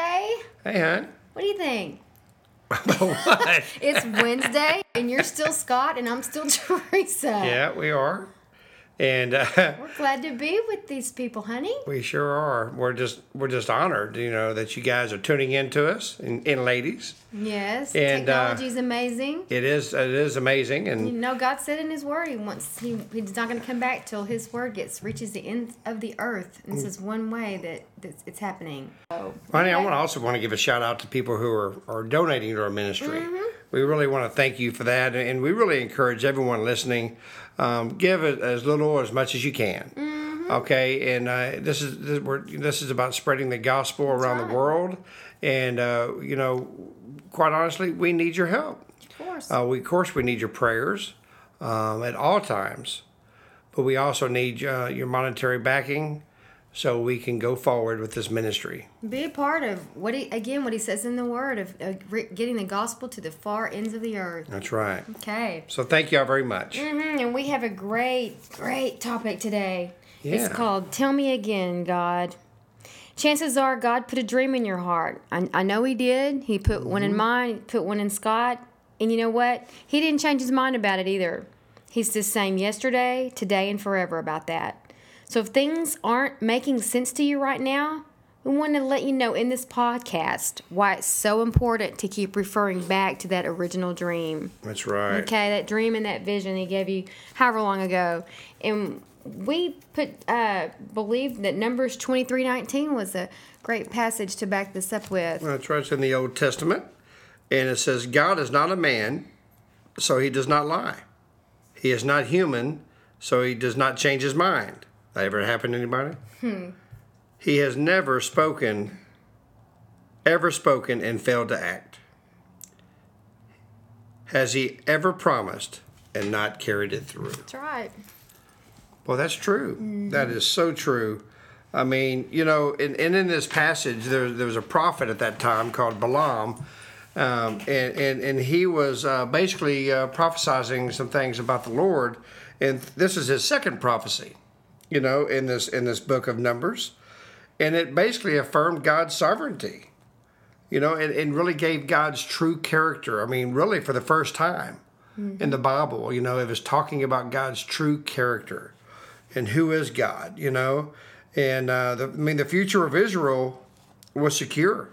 Wednesday. Hey, hon. What do you think? what? It's Wednesday, and you're still Scott, and I'm still Teresa. yeah, we are. And uh, We're glad to be with these people, honey. we sure are. We're just we're just honored, you know, that you guys are tuning in to us and, and ladies. Yes, And, uh, technology's amazing. It is it is amazing and You know, God said in His Word, He wants He He's not going to come back till His Word gets reaches the end of the earth. And this is one way that, that it's happening. So, honey, I want to also want to give a shout out to people who are, are donating to our ministry. We really want to thank you for that, and we really encourage everyone listening, um, give it as little or as much as you can. Okay, and uh, this is this, we're, this is about spreading the gospel around the world, and uh, you know, quite honestly, we need your help. of course, Uh, we, of course, we need your prayers um, at all times, but we also need uh, your monetary backing so we can go forward with this ministry. be a part of what He again what He says in the Word of uh, re- getting the gospel to the far ends of the earth. That's right. Okay. So thank y'all very much. hmm and we have a great, great topic today. It's called Tell Me Again, God. Chances are God put a dream in your heart. I, I know He did. He put one Mm-hmm. in mine, put one in Scott. And you know what? He didn't change his mind about it either. He's the same yesterday, today, and forever about that. So if things aren't making sense to you right now, we want to let you know in this podcast why it's so important to keep referring back to that original dream. That's right. Okay, that dream and that vision he gave you however long ago. And we put uh believe that Numbers twenty three nineteen was a great passage to back this up with. That's right. It's in the Old Testament. And it says, God is not a man, so he does not lie. He is not human, so he does not change his mind. That ever happened to anybody? He has never spoken, ever spoken, and failed to act. Has he ever promised and not carried it through? That's right. Well, that's true. That is so true. I mean, you know, and, and in this passage, there, there was a prophet at that time called Balaam, um, and, and, and he was uh, basically uh, prophesizing some things about the Lord, and this is his second prophecy, you know, in this in this book of Numbers, and it basically affirmed God's sovereignty, you know, and, and really gave God's true character. I mean, really for the first time in the Bible, you know, it was talking about God's true character and who is God, you know, and uh, the, I mean the future of Israel was secure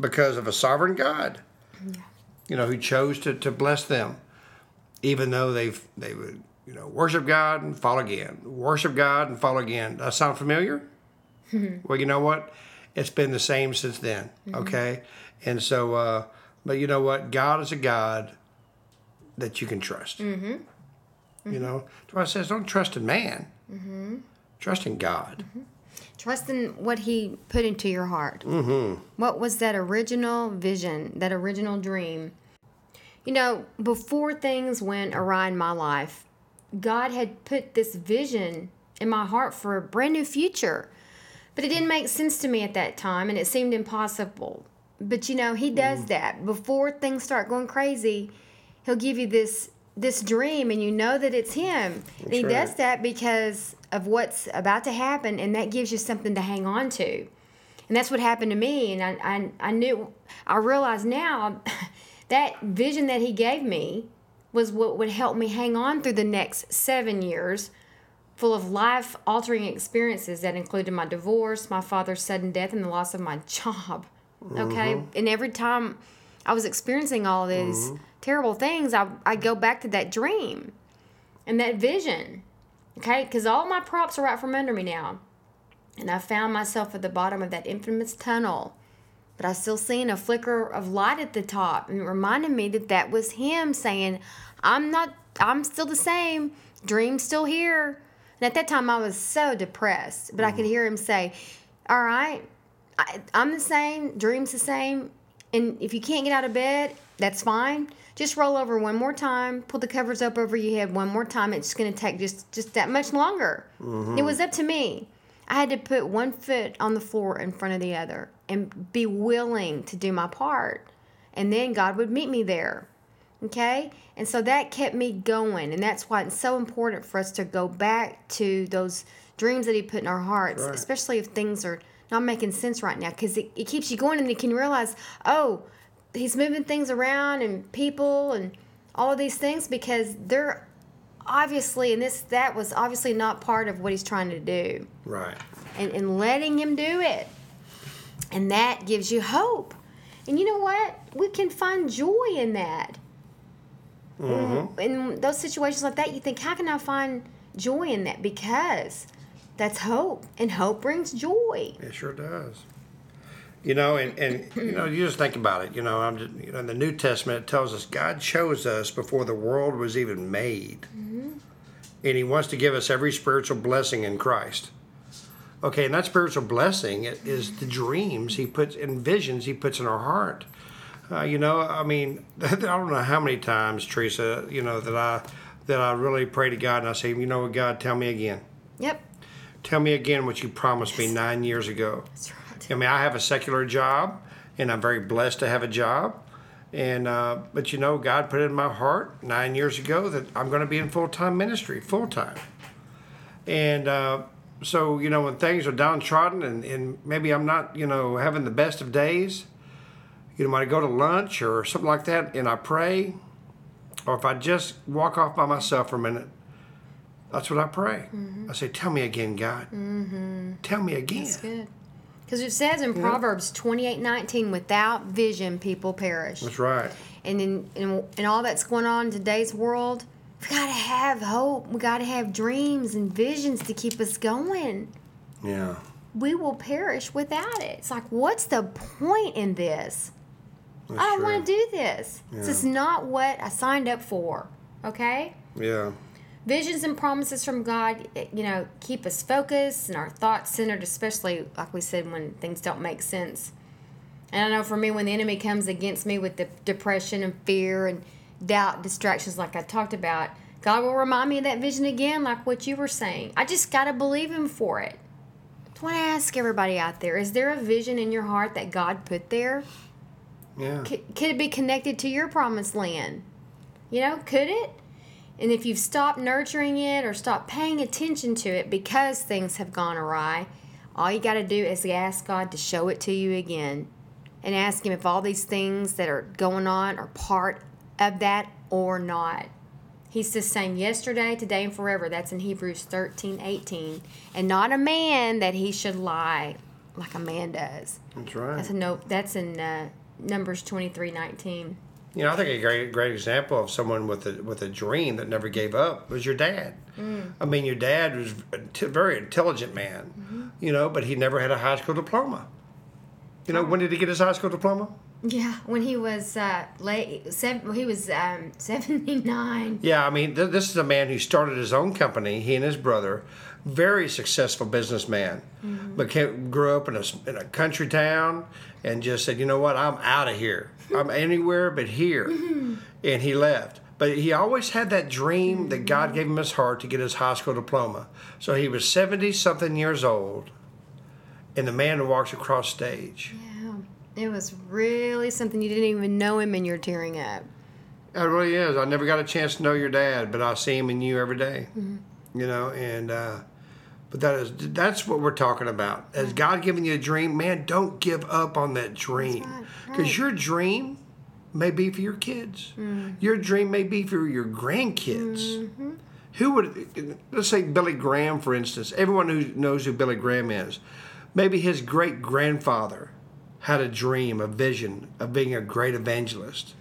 because of a sovereign God, you know, who chose to, to bless them, even though they've they would you know worship God and fall again, worship God and fall again. Does that sound familiar? well, you know what, it's been the same since then. Okay, and so, uh, but you know what, God is a God that you can trust. Mm-hmm. You know, that's why it says don't trust in man. Mm-hmm. Trust in God. Trust in what he put into your heart. Mm-hmm. What was that original vision, that original dream? You know, before things went awry in my life, God had put this vision in my heart for a brand new future. But it didn't make sense to me at that time and it seemed impossible. But you know, he does mm. that. Before things start going crazy, he'll give you this this dream and you know that it's him. and he right. does that because of what's about to happen and that gives you something to hang on to. And that's what happened to me and I I, I knew I realize now that vision that he gave me was what would help me hang on through the next 7 years full of life altering experiences that included my divorce, my father's sudden death, and the loss of my job. Okay. Mm-hmm. And every time I was experiencing all of these mm-hmm. terrible things, I, I go back to that dream and that vision. Okay. Because all my props are out from under me now. And I found myself at the bottom of that infamous tunnel. But I still seen a flicker of light at the top and it reminded me that that was him saying, I'm not, I'm still the same. Dream's still here. And at that time, I was so depressed, but I could hear him say, All right, I, I'm the same, dream's the same. And if you can't get out of bed, that's fine. Just roll over one more time, pull the covers up over your head one more time. It's going to take just, just that much longer. It mm-hmm. was up to me. I had to put one foot on the floor in front of the other and be willing to do my part. And then God would meet me there. Okay? And so that kept me going. And that's why it's so important for us to go back to those dreams that He put in our hearts, Right. especially if things are not making sense right now, because it, it keeps you going and you can realize, oh, He's moving things around and people and all of these things because they're obviously, and this, that was obviously not part of what He's trying to do Right. and, and letting him do it. And that gives you hope. And you know what? We can find joy in that. Mm-hmm. In those situations like that, you think, how can I find joy in that? Because that's hope. And hope brings joy. It sure does. You know, and, and you know, you just think about it. You know, I'm just, you know, in the New Testament it tells us God chose us before the world was even made, and He wants to give us every spiritual blessing in Christ. Okay, and that spiritual blessing is the dreams He puts and visions He puts in our heart. Uh, you know, I mean, I don't know how many times, Teresa, you know, that I that I really pray to God and I say, you know what, God, tell me again. Yep. Tell me again what you promised me nine years ago. That's right. I mean, I have a secular job, and I'm very blessed to have a job. And uh, but you know, God put it in my heart nine years ago that I'm going to be in full time ministry, full time. And uh, so you know, when things are downtrodden, and, and maybe I'm not, you know, having the best of days, you know, when I go to lunch or something like that, and I pray, or if I just walk off by myself for a minute, that's what I pray. I say, "Tell me again, God. Tell me again." Because it says in Proverbs twenty eight nineteen, without vision, people perish. That's right. and in, in, in all that's going on in today's world, we got to have hope. We got to have dreams and visions to keep us going. Yeah. We will perish without it. It's like, what's the point in this? That's I don't want to do this. This is not what I signed up for. Okay? Yeah. Visions and promises from God, eh, you know, keep us focused and our thoughts centered, especially, like we said, when things don't make sense. And I know for me, when the enemy comes against me with the depression and fear and doubt, distractions, like I talked about, God will remind me of that vision again, like what you were saying. I just got to believe Him for it. I want to ask everybody out there is there a vision in your heart that God put there? Yeah. Could, could it be connected to your promised land? You know, could it? And if you've stopped nurturing it or stopped paying attention to it because things have gone awry, all you got to do is ask God to show it to you again and ask Him if all these things that are going on are part of that or not. He's the same yesterday, today, and forever. That's in Hebrews 13 18. And not a man that he should lie like a man does. That's right. That's a no. That's in uh, Numbers twenty three nineteen. You know, I think a great great example of someone with a with a dream that never gave up was your dad. Mm. I mean, your dad was a t- very intelligent man, Mm-hmm. you know, but he never had a high school diploma. You know, when did he get his high school diploma? Yeah, when he was uh, late, seven, he was um, seventy nine. Yeah, I mean, th- this is a man who started his own company. He and his brother, very successful businessman, mm-hmm. became grew up in a in a country town, and just said, you know what, I'm out of here. I'm anywhere but here, mm-hmm. and he left. But he always had that dream that mm-hmm. God gave him his heart to get his high school diploma. So he was seventy something years old, and the man walks across stage. Yeah, it was really something you didn't even know him, and you're tearing up. It really is. I never got a chance to know your dad, but I see him in you every day. You know, and uh, but that is that's what we're talking about. As God giving you a dream, man, don't give up on that dream because right. your dream may be for your kids. Mm. Your dream may be for your grandkids. Mm-hmm. Who would let's say Billy Graham, for instance? Everyone who knows who Billy Graham is, maybe his great grandfather had a dream, a vision of being a great evangelist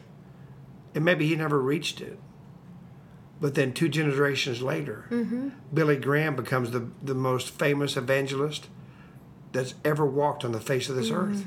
and maybe he never reached it. But then two generations later, Billy Graham becomes the, the most famous evangelist that's ever walked on the face of this earth.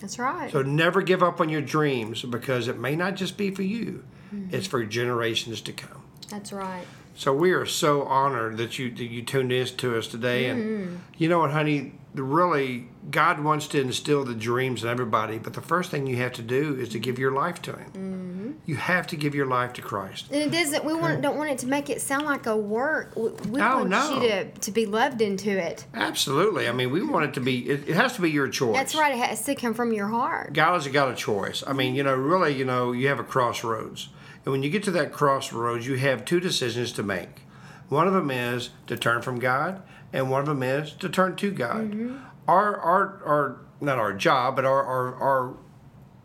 That's right. So never give up on your dreams because it may not just be for you, Mm-hmm. it's for generations to come. That's right. So we are so honored that you that you tuned in to us today, and mm-hmm. you know what, honey, really God wants to instill the dreams in everybody, but the first thing you have to do is to give your life to Him. Mm-hmm. You have to give your life to Christ. And it doesn't. We want don't want it to make it sound like a work. We, we Oh, want no. you to to be loved into it. Absolutely. I mean, we want it to be. It, it has to be your choice. That's right. It has to come from your heart. God has got a choice. I mean, you know, really, you know, you have a crossroads. And when you get to that crossroads, you have two decisions to make. One of them is to turn from God, and one of them is to turn to God. Our, our, our, not our job, but our, our, our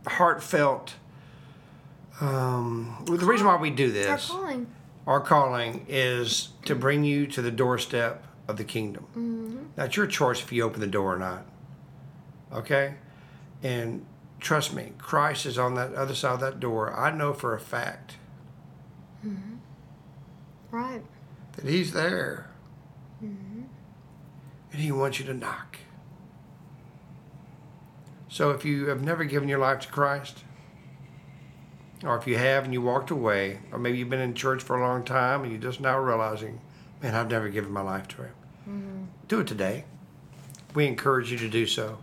heartfelt, um, the reason why we do It's our this, calling. our calling is to bring you to the doorstep of the kingdom. Now, it's your choice if you open the door or not. Okay? And trust me, Christ is on that other side of that door. I know for a fact mm-hmm. Right. that He's there. Mm-hmm. And He wants you to knock. So if you have never given your life to Christ, or if you have and you walked away, or maybe you've been in church for a long time and you're just now realizing, man, I've never given my life to Him, mm-hmm. do it today. We encourage you to do so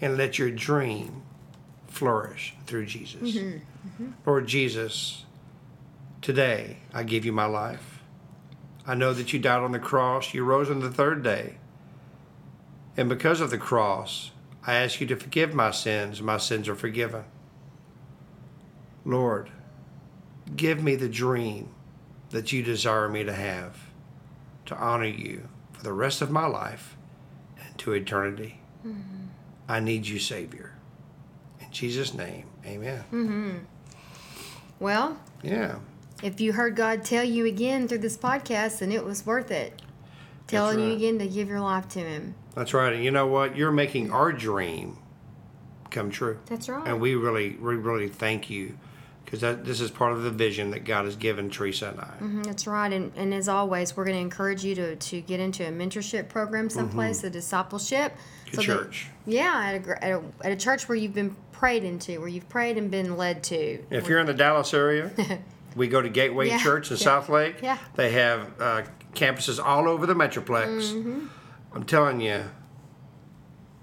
and let your dream flourish through Jesus. Mm-hmm. Mm-hmm. Lord Jesus, today I give you my life. I know that you died on the cross, you rose on the third day. And because of the cross, I ask you to forgive my sins. My sins are forgiven. Lord, give me the dream that you desire me to have to honor you for the rest of my life and to eternity. Mm-hmm. I need you, Savior. Jesus' name, amen. Mm-hmm. Well, Yeah. if you heard God tell you again through this podcast, then it was worth it. Telling you again to give your life to Him. That's right. And you know what? You're making our dream come true. That's right. And we really, we really thank you because this is part of the vision that God has given Teresa and I. Mm-hmm, That's right. And, and as always, we're going to encourage you to, to get into a mentorship program someplace, a discipleship. That- church. yeah, at a, at, a, at a church where you've been prayed into, where you've prayed and been led to. If you're in the Dallas area, we go to Gateway Yeah, Church in yeah, Southlake. yeah. They have uh, campuses all over the Metroplex. Mm-hmm. I'm telling you,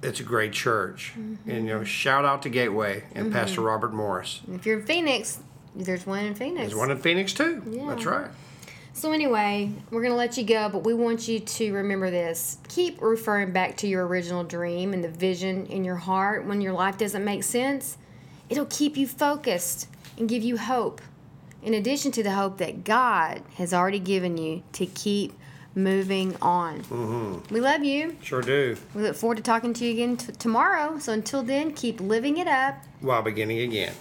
it's a great church. Mm-hmm. And you know, shout out to Gateway and Pastor Robert Morris. And if you're in Phoenix, there's one in Phoenix. There's one in Phoenix too. Yeah. That's right. So anyway, we're gonna let you go, but we want you to remember this. Keep referring back to your original dream and the vision in your heart when your life doesn't make sense. It'll keep you focused and give you hope. In addition to the hope that God has already given you to keep moving on. Mm-hmm. We love you. Sure do. We look forward to talking to you again t- tomorrow. So until then, keep living it up. While beginning again.